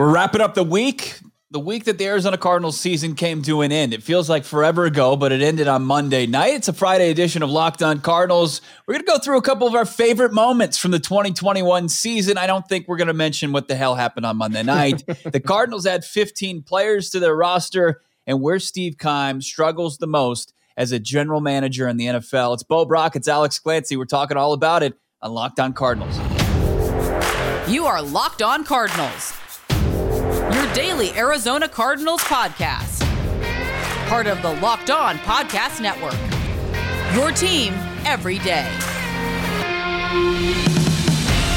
We're wrapping up the week. The week that the Arizona Cardinals season came to an end. It feels like forever ago, but it ended on Monday night. It's a Friday edition of Locked On Cardinals. We're going to go through a couple of our favorite moments from the 2021 season. I don't think we're going to mention what the hell happened on Monday night. the Cardinals had 15 players to their roster, and where Steve Keim struggles the most as a general manager in the NFL. It's Bo Brock, it's Alex Clancy. We're talking all about it on Locked On Cardinals. You are Locked On Cardinals your daily Arizona Cardinals podcast. Part of the Locked On Podcast Network. Your team every day.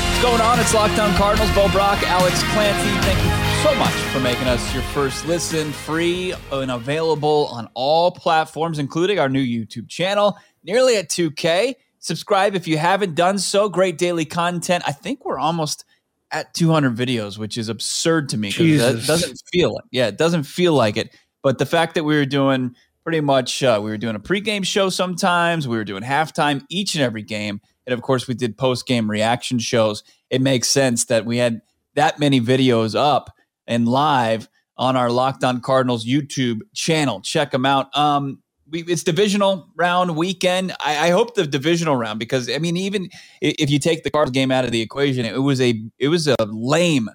What's going on? It's Locked On Cardinals. Bo Brock, Alex Clancy. Thank you so much for making us your first listen, free and available on all platforms, including our new YouTube channel, nearly at 2K. Subscribe if you haven't done so. Great daily content. I think we're almost at 200 videos, which is absurd to me because that doesn't feel it. Yeah, it doesn't feel like it. But the fact that we were doing pretty much, uh, we were doing a pregame show sometimes, we were doing halftime each and every game, and of course we did post game reaction shows. It makes sense that we had that many videos up and live on our Locked On Cardinals YouTube channel. Check them out. Um, we, it's divisional round weekend. I, I, hope the divisional round because I mean, even if you take the Cardinals game out of the equation, it was a it was a lame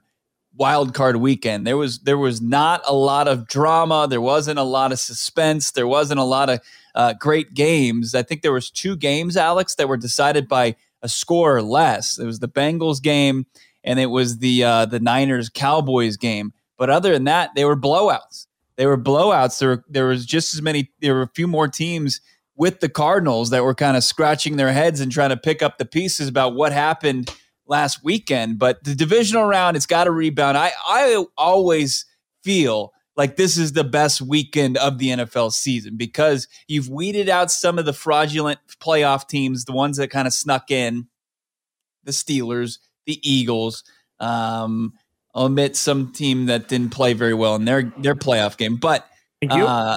wild card weekend. There was there was not a lot of drama. There wasn't a lot of suspense. There wasn't a lot of uh, great games. I think there was two games, Alex, that were decided by a score or less. It was the Bengals game and it was the uh, the Niners Cowboys game. But other than that, they were blowouts. They were blowouts. There, there was just as many. There were a few more teams with the Cardinals that were kind of scratching their heads and trying to pick up the pieces about what happened last weekend. But the divisional round, it's got to rebound. I, I always feel like this is the best weekend of the NFL season because you've weeded out some of the fraudulent playoff teams, the ones that kind of snuck in, the Steelers, the Eagles. Um, omit some team that didn't play very well in their their playoff game. But. Uh,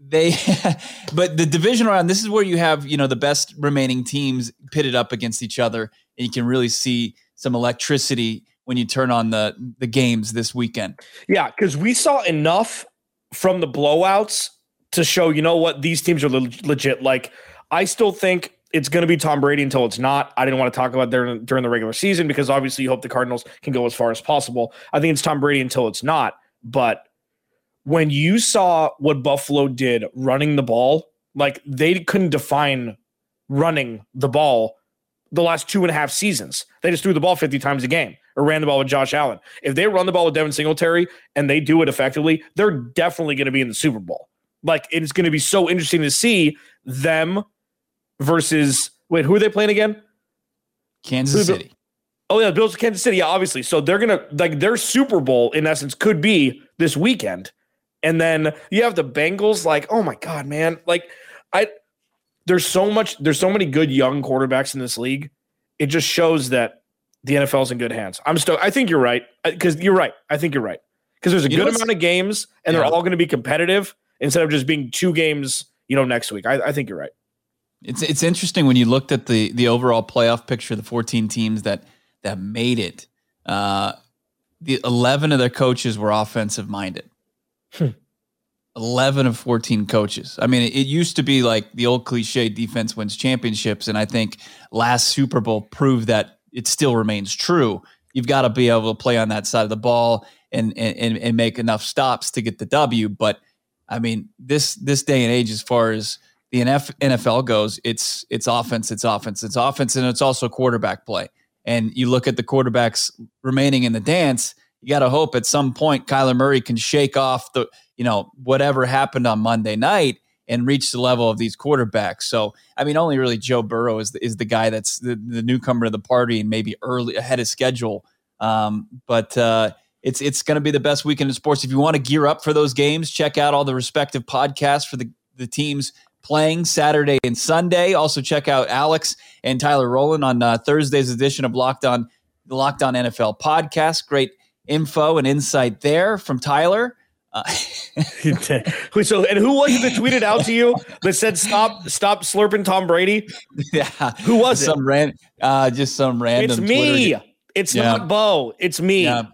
they, but the division round. This is where you have you know the best remaining teams pitted up against each other, and you can really see some electricity when you turn on the the games this weekend. Yeah, because we saw enough from the blowouts to show you know what these teams are le- legit. Like I still think it's going to be Tom Brady until it's not. I didn't want to talk about during during the regular season because obviously you hope the Cardinals can go as far as possible. I think it's Tom Brady until it's not. But when you saw what Buffalo did running the ball, like they couldn't define running the ball the last two and a half seasons. They just threw the ball 50 times a game or ran the ball with Josh Allen. If they run the ball with Devin Singletary and they do it effectively, they're definitely going to be in the Super Bowl. Like it's going to be so interesting to see them versus wait, who are they playing again? Kansas City. Oh yeah, Bills Kansas City. Yeah, obviously. So they're gonna like their Super Bowl in essence could be this weekend, and then you have the Bengals. Like, oh my god, man! Like, I there's so much. There's so many good young quarterbacks in this league. It just shows that the NFL's in good hands. I'm still. I think you're right uh, because you're right. I think you're right because there's a you good amount of games and yeah. they're all going to be competitive instead of just being two games. You know, next week. I, I think you're right. It's it's interesting when you looked at the the overall playoff picture, the 14 teams that that made it. Uh, the 11 of their coaches were offensive minded. Hmm. 11 of 14 coaches. I mean, it, it used to be like the old cliche defense wins championships. And I think last Super Bowl proved that it still remains true. You've got to be able to play on that side of the ball and, and, and make enough stops to get the W. But I mean, this, this day and age, as far as the NFL goes, it's it's offense, it's offense, it's offense, and it's also quarterback play. And you look at the quarterbacks remaining in the dance. You got to hope at some point Kyler Murray can shake off the you know whatever happened on Monday night and reach the level of these quarterbacks. So I mean, only really Joe Burrow is the, is the guy that's the, the newcomer to the party and maybe early ahead of schedule. Um, but uh, it's it's going to be the best weekend in sports. If you want to gear up for those games, check out all the respective podcasts for the the teams playing Saturday and Sunday. Also, check out Alex and Tyler Rowland on uh, Thursday's edition of Locked On, the Locked On NFL podcast. Great info and insight there from Tyler. Uh, so, and who was it that tweeted out to you that said "Stop, stop slurping Tom Brady"? Yeah, who was some it? Ran, uh, just some random. It's me. Twitter. It's yeah. not Bo. It's me. Yeah.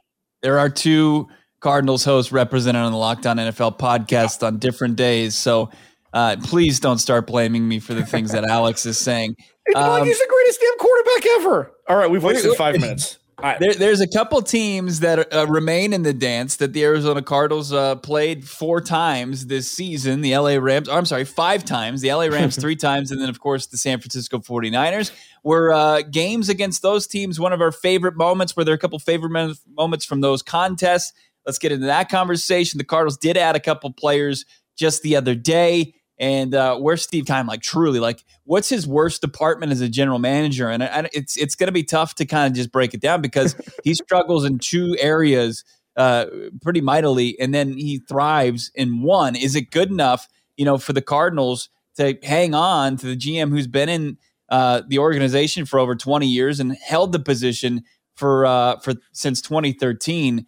There are two Cardinals hosts represented on the Locked On NFL podcast on different days. So uh, please don't start blaming me for the things that Alex is saying. It's um, like he's the greatest damn quarterback ever. All right, we've wasted five minutes. Right. There, there's a couple teams that uh, remain in the dance that the Arizona Cardinals uh, played four times this season. The LA Rams, oh, I'm sorry, five times. The LA Rams three times. And then, of course, the San Francisco 49ers were uh, games against those teams. One of our favorite moments. where there are a couple favorite moments from those contests? Let's get into that conversation. The Cardinals did add a couple players just the other day. And uh, where's Steve Keim? Like, truly, like, what's his worst department as a general manager? And, and it's it's going to be tough to kind of just break it down because he struggles in two areas uh, pretty mightily, and then he thrives in one. Is it good enough, you know, for the Cardinals to hang on to the GM who's been in uh, the organization for over 20 years and held the position for uh, for since 2013?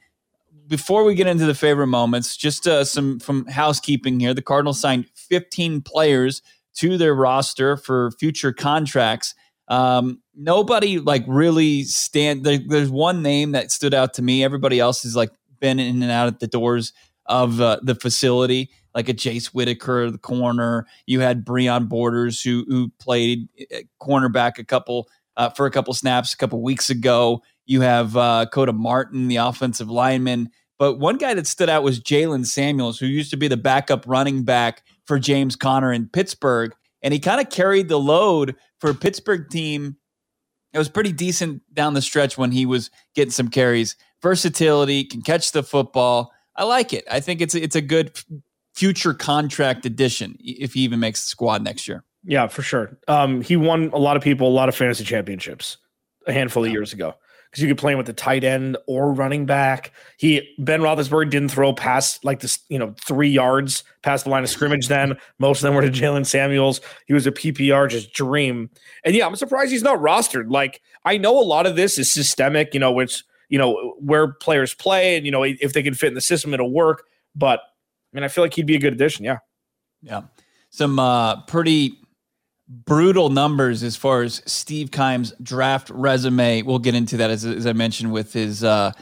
Before we get into the favorite moments, just uh, some from housekeeping here. The Cardinals signed 15 players to their roster for future contracts. Um, nobody like really stand. There, there's one name that stood out to me. Everybody else has like been in and out at the doors of uh, the facility, like a Jace Whitaker, the corner. You had Breon Borders who who played uh, cornerback a couple uh, for a couple snaps a couple weeks ago. You have uh, Koda Martin, the offensive lineman. But one guy that stood out was Jaylen Samuels, who used to be the backup running back for James Conner in Pittsburgh. And he kind of carried the load for a Pittsburgh team. It was pretty decent down the stretch when he was getting some carries. Versatility, can catch the football. I like it. I think it's it's a good future contract addition if he even makes the squad next year. Yeah, for sure. Um, he won a lot of people a lot of fantasy championships a handful of years ago because you could play him with the tight end or running back. He Ben Roethlisberger didn't throw past like this, you know, three yards past the line of scrimmage. Then most of them were to Jaylen Samuels. He was a PPR just dream. And yeah, I'm surprised he's not rostered. Like I know a lot of this is systemic, you know, which you know where players play and you know if they can fit in the system, it'll work. But I mean, I feel like he'd be a good addition. Yeah, yeah. Some uh, pretty brutal numbers as far as Steve Keim's draft resume. We'll get into that as, as I mentioned with his uh,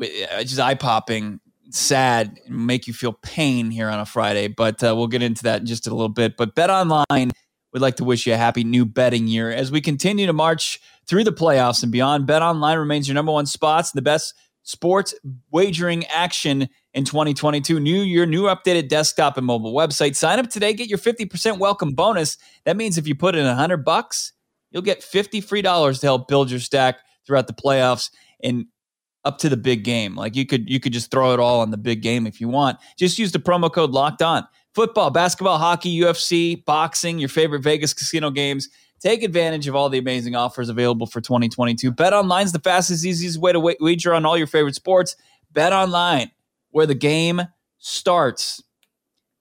uh just eye popping, sad, make you feel pain here on a Friday. But uh, we'll get into that in just a little bit. But Bet Online we'd like to wish you a happy new betting year as we continue to march through the playoffs and beyond. Bet Online remains your number one spots and the best sports wagering action in 2022. New year, new updated desktop and mobile website. Sign up today, get your 50% welcome bonus. That means if you put in 100 bucks, you'll get 50 free dollars to help build your stack throughout the playoffs and up to the big game. Like you could you could just throw it all on the big game if you want. Just use the promo code locked on. Football, basketball, hockey, UFC, boxing, your favorite Vegas casino games. Take advantage of all the amazing offers available for 2022. Bet Online's the fastest, easiest way to wager on all your favorite sports. Bet Online where the game starts.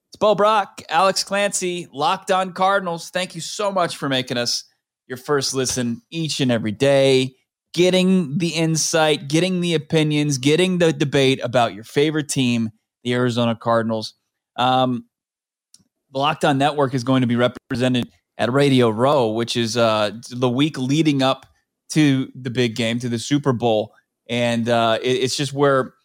It's Bo Brock, Alex Clancy, Locked On Cardinals. Thank you so much for making us your first listen each and every day, getting the insight, getting the opinions, getting the debate about your favorite team, the Arizona Cardinals. Um, the Locked On Network is going to be represented at Radio Row, which is uh, the week leading up to the big game, to the Super Bowl. And uh, it, it's just where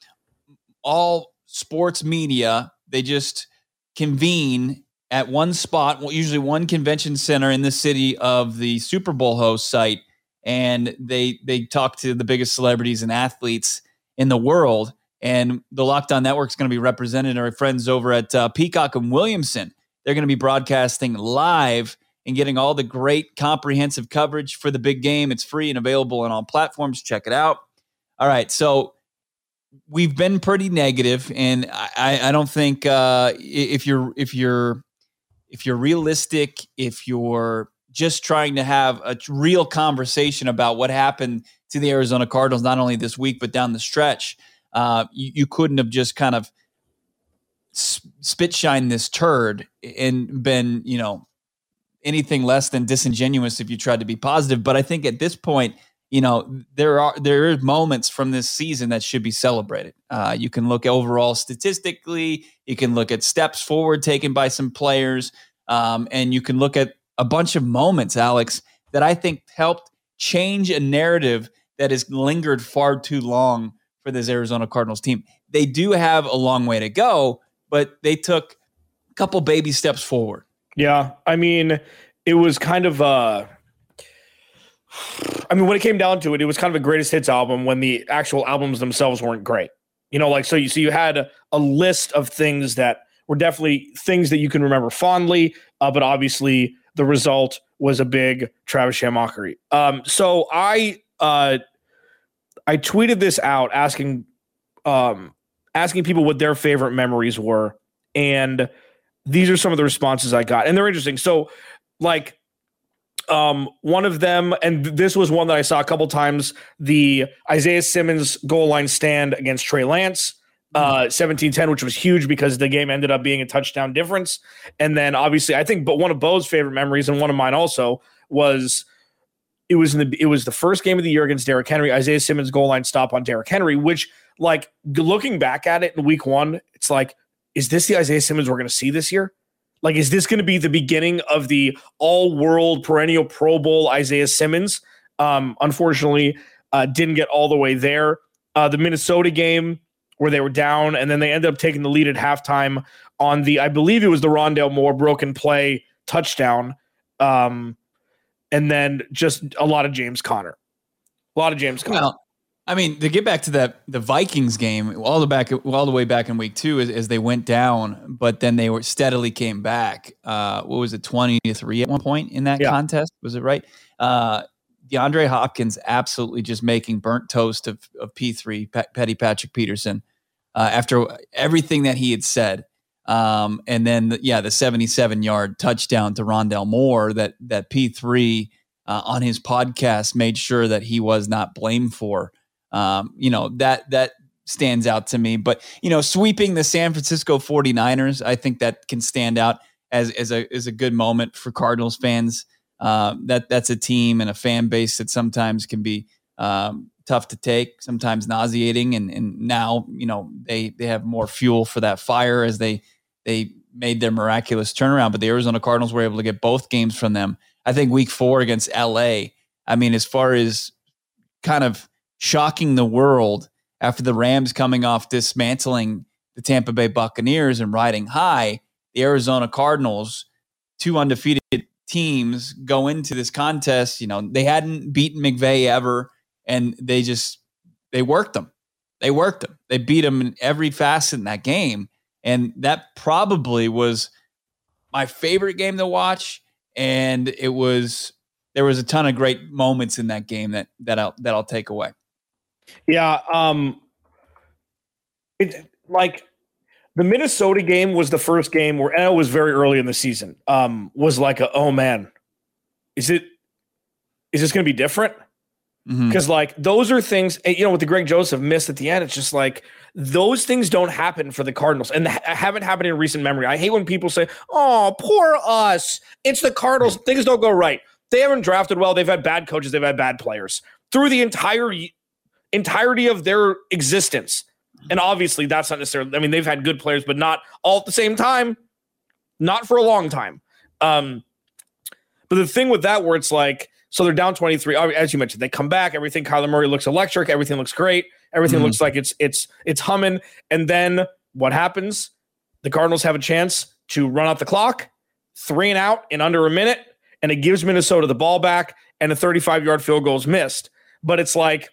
all sports media, they just convene at one spot, usually one convention center in the city of the Super Bowl host site, and they they talk to the biggest celebrities and athletes in the world. And the Locked On Network is going to be represented. Our friends over at uh, Peacock and Williamson, they're going to be broadcasting live and getting all the great comprehensive coverage for the big game. It's free and available on all platforms. Check it out. All right, so we've been pretty negative, and I, I don't think uh, if you're if you're if you're realistic, if you're just trying to have a real conversation about what happened to the Arizona Cardinals, not only this week but down the stretch, uh, you, you couldn't have just kind of spit shine this turd and been you know anything less than disingenuous if you tried to be positive. But I think at this point you know there are there are moments from this season that should be celebrated. Uh, you can look overall statistically, you can look at steps forward taken by some players, um, and you can look at a bunch of moments, Alex, that I think helped change a narrative that has lingered far too long for this Arizona Cardinals team. They do have a long way to go, but they took a couple baby steps forward. Yeah, I mean, it was kind of uh I mean, when it came down to it, it was kind of a greatest hits album when the actual albums themselves weren't great. You know, like so you so you had a, list of things that were definitely things that you can remember fondly, uh, but obviously the result was a big Travis Sham mockery. Um, so I uh, I tweeted this out asking um, asking people what their favorite memories were, and these are some of the responses I got, and they're interesting. So, like, um, one of them, and this was one that I saw a couple times: the Isaiah Simmons goal line stand against Trey Lance. Uh, 17-10, which was huge because the game ended up being a touchdown difference. And then obviously, I think, but one of Bo's favorite memories and one of mine also was it was in the it was the first game of the year against Derrick Henry. Isaiah Simmons goal line stop on Derrick Henry, which like looking back at it in week one, it's like, is this the Isaiah Simmons we're going to see this year? Like, is this going to be the beginning of the all world perennial Pro Bowl Isaiah Simmons? Um, unfortunately, uh, didn't get all the way there. Uh, the Minnesota game where they were down, and then they ended up taking the lead at halftime on the, I believe it was the Rondale Moore broken play touchdown. Um, and then just a lot of James Conner. A lot of James Conner. Well, I mean, to get back to that the Vikings game, all the back all the way back in week two, as, as they went down, but then they were steadily came back. Uh, what was it, twenty to three at one point in that yeah. contest? Was it right? Uh, DeAndre Hopkins absolutely just making burnt toast of, of P three Petty Patrick Peterson uh, after everything that he had said. Um, and then, the, yeah, the 77 yard touchdown to Rondale Moore that that P3 uh, on his podcast made sure that he was not blamed for. Um, you know, that that stands out to me. But, you know, sweeping the San Francisco 49ers, I think that can stand out as, as, a, as a good moment for Cardinals fans. Uh, that That's a team and a fan base that sometimes can be um, tough to take, sometimes nauseating. And, and now, you know, they, they have more fuel for that fire as they – they made their miraculous turnaround, but the Arizona Cardinals were able to get both games from them. I think week four against LA, I mean, as far as kind of shocking the world after the Rams coming off dismantling the Tampa Bay Buccaneers and riding high, the Arizona Cardinals, two undefeated teams, go into this contest. You know, they hadn't beaten McVay ever, and they just they worked them. They worked them. They beat them in every facet in that game. And that probably was my favorite game to watch. And it was there was a ton of great moments in that game that that I'll that I'll take away. Yeah, um it like the Minnesota game was the first game where and it was very early in the season. Um was like a oh man, is it is this going to be different? Because mm-hmm. like those are things, you know, with the Greg Joseph miss at the end, it's just like those things don't happen for the Cardinals and haven't happened in recent memory. I hate when people say, "Oh, poor us. It's the Cardinals. Things don't go right." They haven't drafted well. They've had bad coaches. They've had bad players through the entire entirety of their existence. And obviously, that's not necessarily. I mean, they've had good players, but not all at the same time. Not for a long time. Um, but the thing with that, where it's like, so they're down twenty three. As you mentioned, they come back. Everything. Kyler Murray looks electric. Everything looks great. Everything mm-hmm. looks like it's it's it's humming. And then what happens? The Cardinals have a chance to run out the clock, three and out in under a minute, and it gives Minnesota the ball back, and a 35 yard field goal is missed. But it's like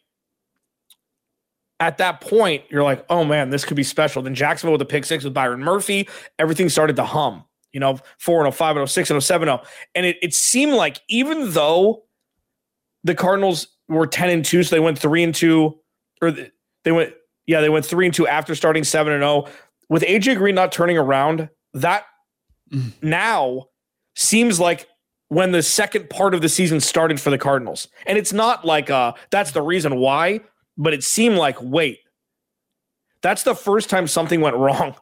at that point, you're like, oh man, this could be special. Then Jacksonville with a pick six with Byron Murphy, everything started to hum. You know, 4 0, 5 0, 6 0, 7 0. And it, it seemed like even though the Cardinals were 10 and 2, so they went 3 and 2 or they went yeah they went three and two after starting seven and zero. Oh. With AJ Green not turning around, that mm. now seems like when the second part of the season started for the Cardinals, and it's not like uh that's the reason why, but it seemed like wait, that's the first time something went wrong.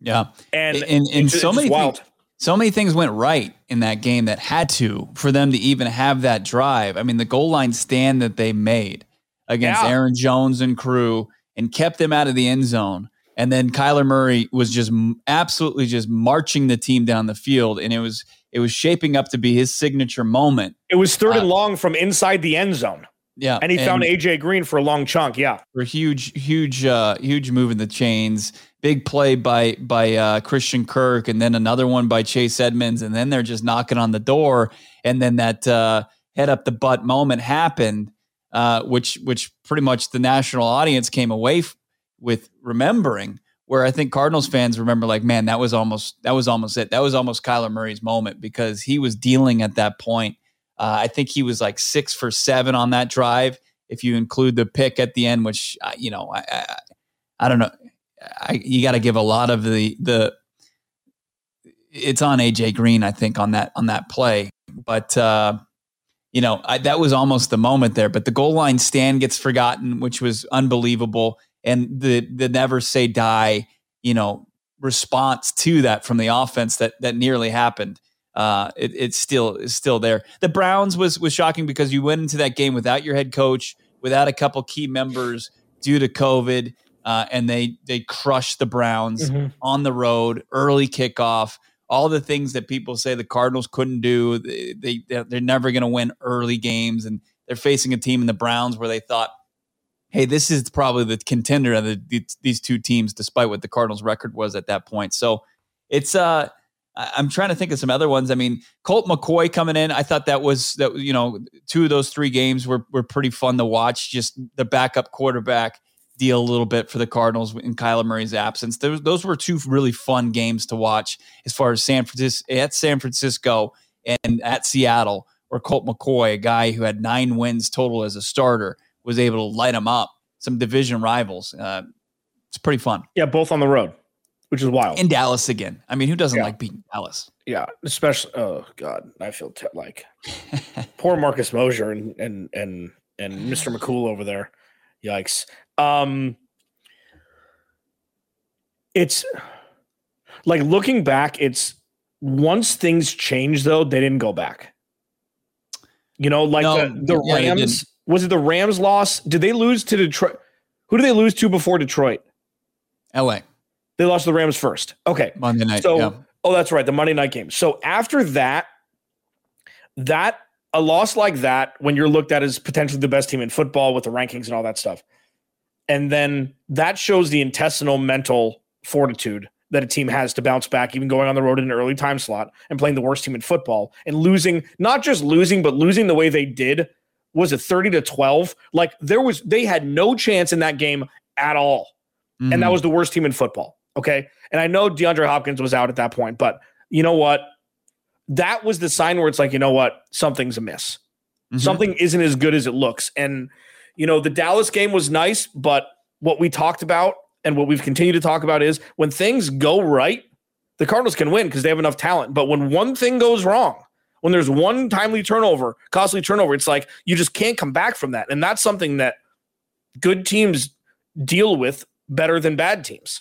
Yeah, and and, and so many wild. Things, so many things went right in that game that had to for them to even have that drive. I mean, the goal line stand that they made against yeah. Aaron Jones and crew and kept them out of the end zone. And then Kyler Murray was just absolutely just marching the team down the field, and it was it was shaping up to be his signature moment. It was third uh, and long from inside the end zone. Yeah, and he and found AJ Green for a long chunk. Yeah, for a huge, huge, uh, huge move in the chains. Big play by by uh, Christian Kirk, and then another one by Chase Edmonds, and then they're just knocking on the door, and then that uh, head up the butt moment happened, uh, which which pretty much the national audience came away f- with remembering. Where I think Cardinals fans remember, like, man, that was almost that was almost it. That was almost Kyler Murray's moment because he was dealing at that point uh, I think he was like six for seven on that drive. If you include the pick at the end, which uh, you know, I, I, I don't know, I, you got to give a lot of the the. It's on AJ Green, I think, on that on that play, but uh, you know I, that was almost the moment there. But the goal line stand gets forgotten, which was unbelievable, and the the never say die, you know, response to that from the offense that that nearly happened uh, it, it's still it's still there. The Browns was was shocking because you went into that game without your head coach, without a couple key members due to COVID, uh, and they they crushed the Browns mm-hmm. on the road, early kickoff. All the things that people say the Cardinals couldn't do, they, they they're never going to win early games, and they're facing a team in the Browns where they thought, hey, this is probably the contender of the, these two teams, despite what the Cardinals' record was at that point. So it's uh I'm trying to think of some other ones. I mean, Colt McCoy coming in, I thought that was that you know two of those three games were were pretty fun to watch. Just the backup quarterback deal a little bit for the Cardinals in Kyler Murray's absence. Those those were two really fun games to watch as far as San Francisco at San Francisco and at Seattle, where Colt McCoy, a guy who had nine wins total as a starter, was able to light them up. Some division rivals. Uh, it's pretty fun. Yeah, both on the road which is wild. In Dallas again. I mean, who doesn't yeah. like beating Dallas? Yeah, especially. Oh God, I feel t- like poor Marcus Mosher and and and and Mr. McCool over there. Yikes. Um, it's like looking back. It's once things changed though, they didn't go back. You know, like no, the, the yeah, Rams. Was it the Rams loss? Did they lose to Detroit? Who did they lose to before Detroit? LA. They lost to the Rams first. Okay. Monday night. So, yeah. oh, that's right. The Monday night game. So after that, that a loss like that, when you're looked at as potentially the best team in football with the rankings and all that stuff, and then that shows the intestinal mental fortitude that a team has to bounce back, even going on the road in an early time slot and playing the worst team in football and losing, not just losing, but losing the way they did. Was it 30 to 12? Like there was, they had no chance in that game at all. Mm-hmm. And that mm-hmm. was the worst team in football. Okay. And I know DeAndre Hopkins was out at that point, but you know what? That was the sign where it's like, you know what? Something's amiss. Mm-hmm. Something isn't as good as it looks. And, you know, the Dallas game was nice, but what we talked about and what we've continued to talk about is when things go right, the Cardinals can win because they have enough talent. But when one thing goes wrong, when there's one timely turnover, costly turnover, it's like you just can't come back from that. And that's something that good teams deal with better than bad teams.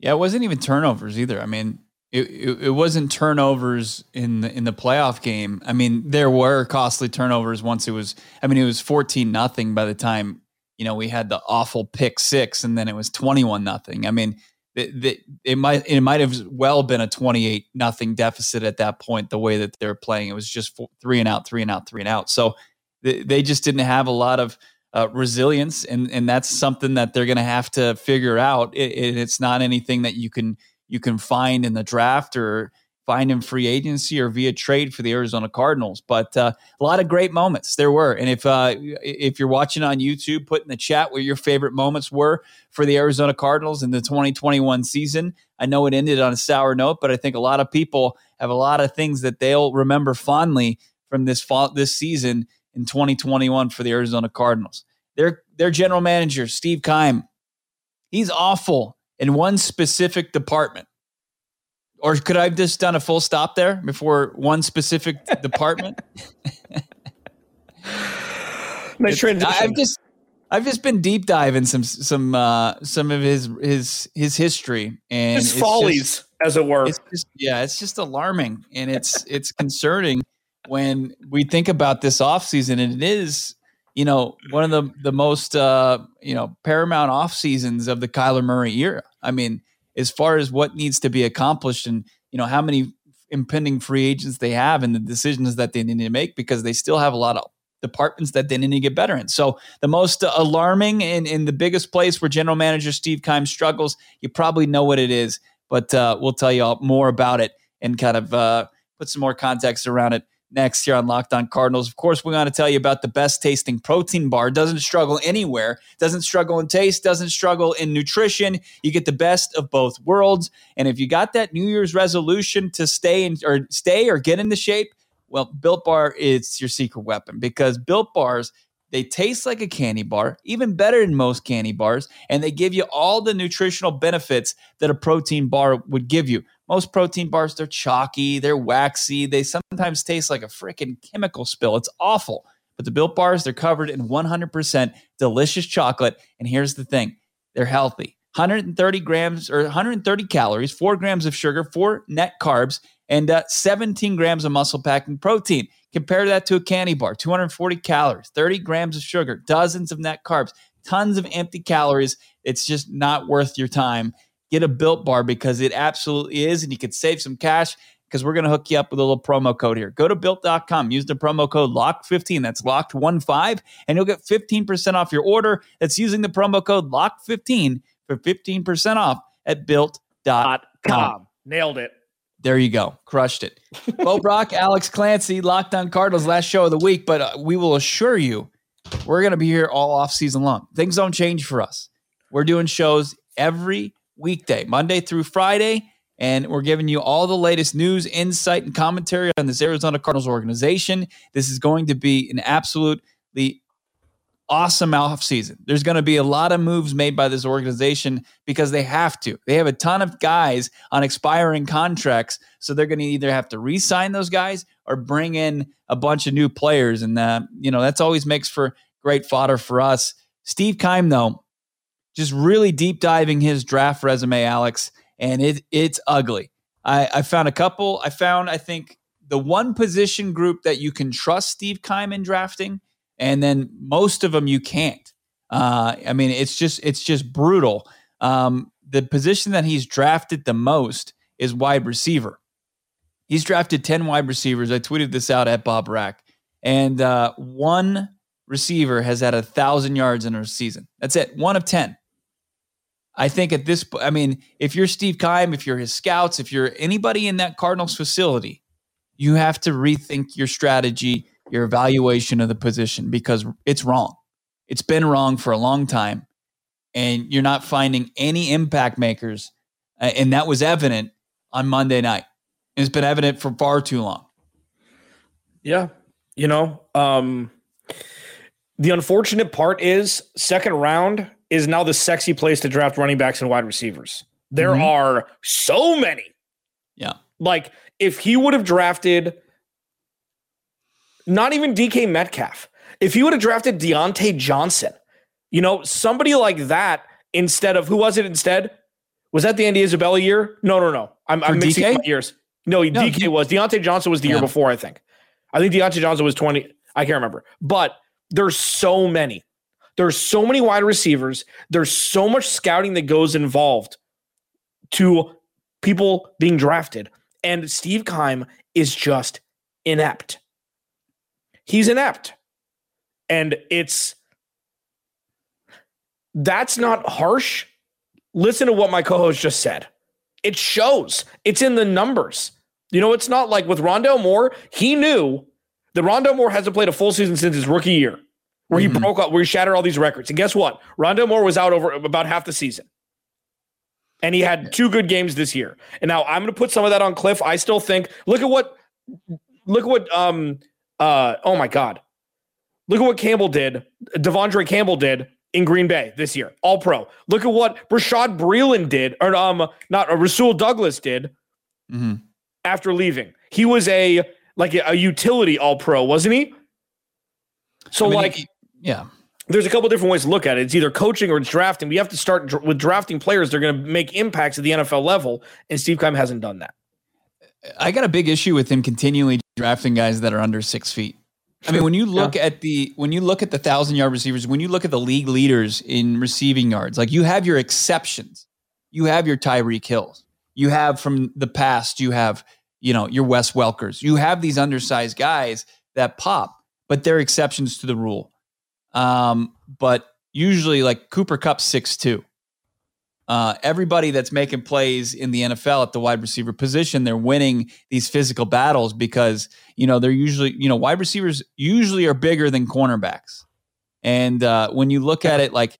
Yeah, it wasn't even turnovers either. I mean, it, it, it, wasn't turnovers in the in the playoff game. I mean, there were costly turnovers once it was. I mean, it was fourteen nothing by the time you know we had the awful pick six, and then it was twenty one nothing. I mean, it, it, it might it might have well been a twenty eight nothing deficit at that point. The way that they're playing, it was just four, three and out, three and out, three and out. So they, they just didn't have a lot of uh, resilience, and and that's something that they're going to have to figure out. It, it, it's not anything that you can you can find in the draft or find in free agency or via trade for the Arizona Cardinals. But uh, a lot of great moments there were, and if uh, if you're watching on YouTube, put in the chat where your favorite moments were for the Arizona Cardinals in the 2021 season. I know it ended on a sour note, but I think a lot of people have a lot of things that they'll remember fondly from this fall, this season in 2021 for the Arizona Cardinals. Their their general manager, Steve Keim, he's awful in one specific department. Or could I have just done a full stop there before one specific department? nice transition. I've just I've just been deep diving some some uh, some of his his his history and his follies, just, as it were. It's just, yeah, it's just alarming and it's it's concerning when we think about this offseason, and it is, you know, one of the the most uh, you know paramount off seasons of the Kyler Murray era. I mean, as far as what needs to be accomplished, and you know how many impending free agents they have, and the decisions that they need to make, because they still have a lot of departments that they need to get better in. So the most alarming and in the biggest place where general manager Steve Keim struggles, you probably know what it is, but uh, we'll tell you all more about it and kind of uh, put some more context around it next here on Locked On Cardinals. Of course, we want to tell you about the best tasting protein bar. Doesn't struggle anywhere, doesn't struggle in taste, doesn't struggle in nutrition. You get the best of both worlds. And if you got that New Year's resolution to stay in, or stay or get into shape, well, Built Bar is your secret weapon because Built Bars they taste like a candy bar, even better than most candy bars, and they give you all the nutritional benefits that a protein bar would give you. Most protein bars, they're chalky, they're waxy, they sometimes taste like a freaking chemical spill. It's awful. But the built bars, they're covered in 100% delicious chocolate. And here's the thing they're healthy 130 grams or 130 calories, four grams of sugar, four net carbs, and uh, 17 grams of muscle packing protein. Compare that to a candy bar 240 calories, 30 grams of sugar, dozens of net carbs, tons of empty calories. It's just not worth your time get a built bar because it absolutely is. And you can save some cash because we're going to hook you up with a little promo code here. Go to built.com, use the promo code LOCK15. That's locked15, and you'll get 15% off your order. That's using the promo code LOCK15 for 15% off at built.com. Nailed it. There you go. Crushed it. Bo Brock, Alex Clancy, Locked On Cardinals, last show of the week, but uh, we will assure you we're going to be here all off season long. Things don't change for us. We're doing shows every weekday, Monday through Friday. And we're giving you all the latest news, insight, and commentary on this Arizona Cardinals organization. This is going to be an absolutely awesome off season. There's going to be a lot of moves made by this organization because they have to. They have a ton of guys on expiring contracts, so they're going to either have to re-sign those guys or bring in a bunch of new players, and uh, you know that's always makes for great fodder for us. Steve Keim, though, just really deep diving his draft resume, Alex, and it it's ugly. I, I found a couple. I found I think the one position group that you can trust Steve Keim in drafting, and then most of them you can't. Uh, I mean, it's just it's just brutal. Um, the position that he's drafted the most is wide receiver. He's drafted ten wide receivers. I tweeted this out at Bob Rack, and uh, one receiver has had a thousand yards in a season. That's it. One of ten. I think at this, point, I mean, if you're Steve Keim, if you're his scouts, if you're anybody in that Cardinals facility, you have to rethink your strategy, your evaluation of the position because it's wrong. It's been wrong for a long time, and you're not finding any impact makers. And that was evident on Monday night. It's been evident for far too long. Yeah. You know, um, the unfortunate part is second round is now the sexy place to draft running backs and wide receivers. There mm-hmm. are so many. Yeah. Like if he would have drafted not even DK Metcalf, if he would have drafted Diontae Johnson, you know, somebody like that instead of who was it instead? Was that the Andy Isabella year? No, no, no. I'm, I'm mixing DK? years. No, no DK he, was. Diontae Johnson was the yeah. year before, I think. I think Diontae Johnson was 20. I can't remember. But there's so many. There's so many wide receivers. There's so much scouting that goes involved to people being drafted. And Steve Keim is just inept. He's inept. And it's that's not harsh. Listen to what my co-host just said. It shows. It's in the numbers. You know, it's not like with Rondale Moore, he knew that Rondale Moore hasn't played a full season since his rookie year where mm-hmm. he broke up, where he shattered all these records. And guess what? Rondale Moore was out over about half the season. And he had two good games this year. And now I'm going to put some of that on Kliff. I still think, look at what, look at what, um, uh, oh my God. Look at what Campbell did, De'Vondre Campbell did in Green Bay this year, all pro. Look at what Bashaud Breeland did, or um, not uh, Rasul Douglas did mm-hmm. after leaving. He was a like a, a utility all pro, wasn't he? So, I mean, like, yeah. There's a couple different ways to look at it. It's either coaching or it's drafting. We have to start with drafting players. They're going to make impacts at the NFL level, and Steve Keim hasn't done that. I got a big issue with him continually drafting guys that are under six feet. I mean, when you look yeah. at the when you look at the thousand yard receivers, when you look at the league leaders in receiving yards, like you have your exceptions. You have your Tyreek Hills. You have from the past. You have you know your Wes Welkers. You have these undersized guys that pop. but they're exceptions to the rule. Um, but usually, like Cooper Kupp, six two. Uh, everybody that's making plays in the NFL at the wide receiver position, they're winning these physical battles because you know they're usually you know wide receivers usually are bigger than cornerbacks, and uh, when you look at it like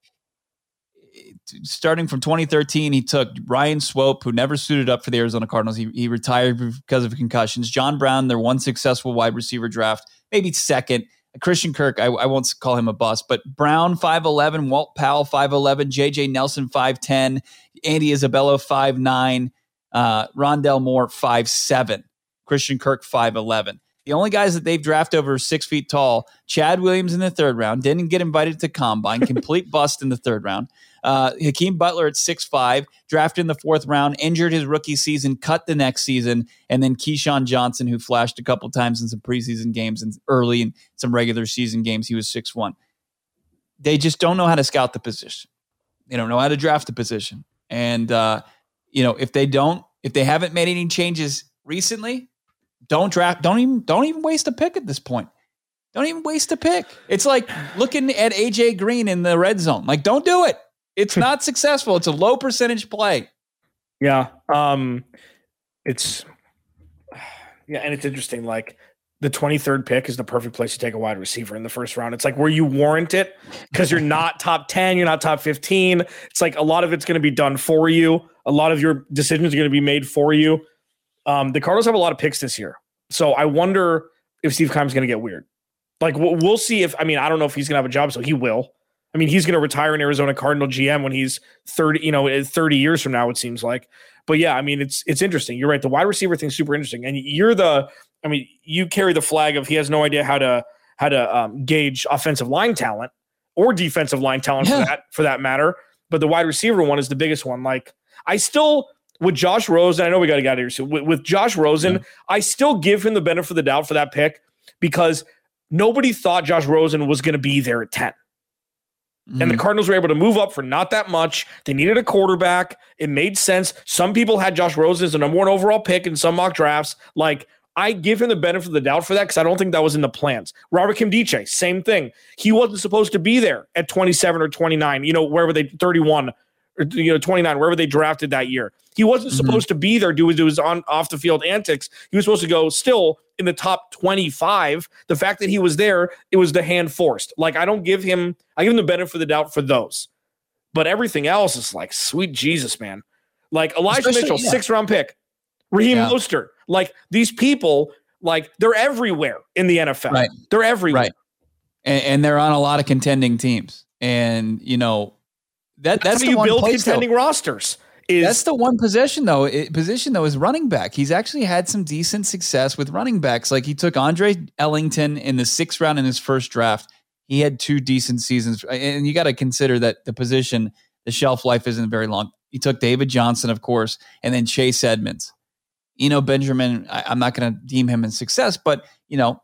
starting from 2013, he took Ryan Swope, who never suited up for the Arizona Cardinals. He, he retired because of concussions. John Brown, their one successful wide receiver draft, maybe second. Christian Kirk, I, I won't call him a bust, but Brown 5'11, Walt Powell 5'11, JJ Nelson 5'10, Andy Isabella 5'9, uh, Rondale Moore 5'7, Christian Kirk 5'11. The only guys that they've drafted over six feet tall, Chad Williams in the third round, didn't get invited to combine, complete bust in the third round. Uh, Hakeem Butler at six five, drafted in the fourth round, injured his rookie season, cut the next season, and then KeeSean Johnson, who flashed a couple times in some preseason games and early in some regular season games, he was six one. They just don't know how to scout the position. They don't know how to draft the position, and uh, you know if they don't, if they haven't made any changes recently, don't draft. Don't even don't even waste a pick at this point. Don't even waste a pick. It's like looking at AJ Green in the red zone. Like, don't do it. It's not successful. It's a low percentage play. Yeah. Um it's yeah, and it's interesting. Like the 23rd pick is the perfect place to take a wide receiver in the first round. It's like where you warrant it because you're not top 10, you're not top 15. It's like a lot of it's going to be done for you. A lot of your decisions are going to be made for you. Um, the Cardinals have a lot of picks this year. So I wonder if Steve Keim's going to get weird. Like we'll see if I mean I don't know if he's going to have a job, so he will. I mean, he's going to retire an Arizona Cardinal GM when he's 30, you know, 30 years from now, it seems like. But yeah, I mean, it's it's interesting. You're right. The wide receiver thing's super interesting. And you're the, I mean, you carry the flag of he has no idea how to how to um, gauge offensive line talent or defensive line talent yeah. for that for that matter. But the wide receiver one is the biggest one. Like I still with Josh Rosen, I know we got to get out of here soon. With, with Josh Rosen, yeah. I still give him the benefit of the doubt for that pick because nobody thought Josh Rosen was going to be there at 10. Mm-hmm. And the mm-hmm. Cardinals were able to move up for not that much. They needed a quarterback. It made sense. Some people had Josh Rosen as the number one overall pick in some mock drafts. Like, I give him the benefit of the doubt for that because I don't think that was in the plans. Robert Nkemdiche, same thing. He wasn't supposed to be there at 27 or 29, you know, wherever they 31 or you know 29 wherever they drafted that year he wasn't mm-hmm. supposed to be there doing his on off the field antics he was supposed to go still in the top 25 the fact that he was there it was the hand forced like i don't give him i give him the benefit of the doubt for those but everything else is like sweet jesus man like elijah Especially, mitchell yeah. six round pick raheem yeah. Mostert. like these people like they're everywhere in the nfl right. they're everywhere right. And, and they're on a lot of contending teams and you know that that's, that's how you build contending though. rosters. Is, that's the one position though. It, position though is running back. He's actually had some decent success with running backs. Like he took Andre Ellington in the sixth round in his first draft. He had two decent seasons, and you got to consider that the position, the shelf life isn't very long. He took David Johnson, of course, and then Chase Edmonds. You know, Benjamin, I, I'm not going to deem him in success, but you know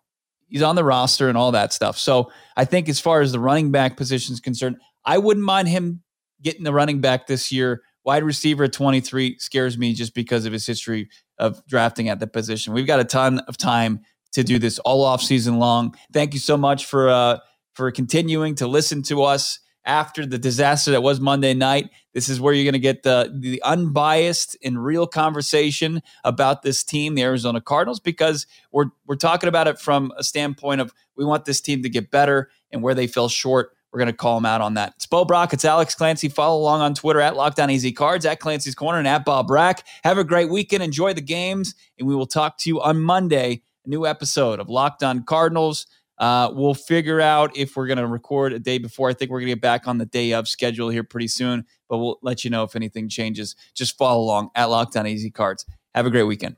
he's on the roster and all that stuff. So I think as far as the running back position is concerned, I wouldn't mind him getting the running back this year. Wide receiver at 23 scares me just because of his history of drafting at the position. We've got a ton of time to do this all off season long. Thank you so much for uh, for continuing to listen to us after the disaster that was Monday night. This is where you're going to get the the unbiased and real conversation about this team, the Arizona Cardinals, because we're we're talking about it from a standpoint of we want this team to get better and where they fell short we're going to call him out on that. It's Bo Brock. It's Alex Clancy. Follow along on Twitter at Locked On AZ Cards, at Clancy's Corner, and at Bob Brack. Have a great weekend. Enjoy the games, and we will talk to you on Monday. A new episode of Locked On Cardinals. Uh, we'll figure out if we're going to record a day before. I think we're going to get back on the day of schedule here pretty soon, but we'll let you know if anything changes. Just follow along at Locked On AZ Cards. Have a great weekend.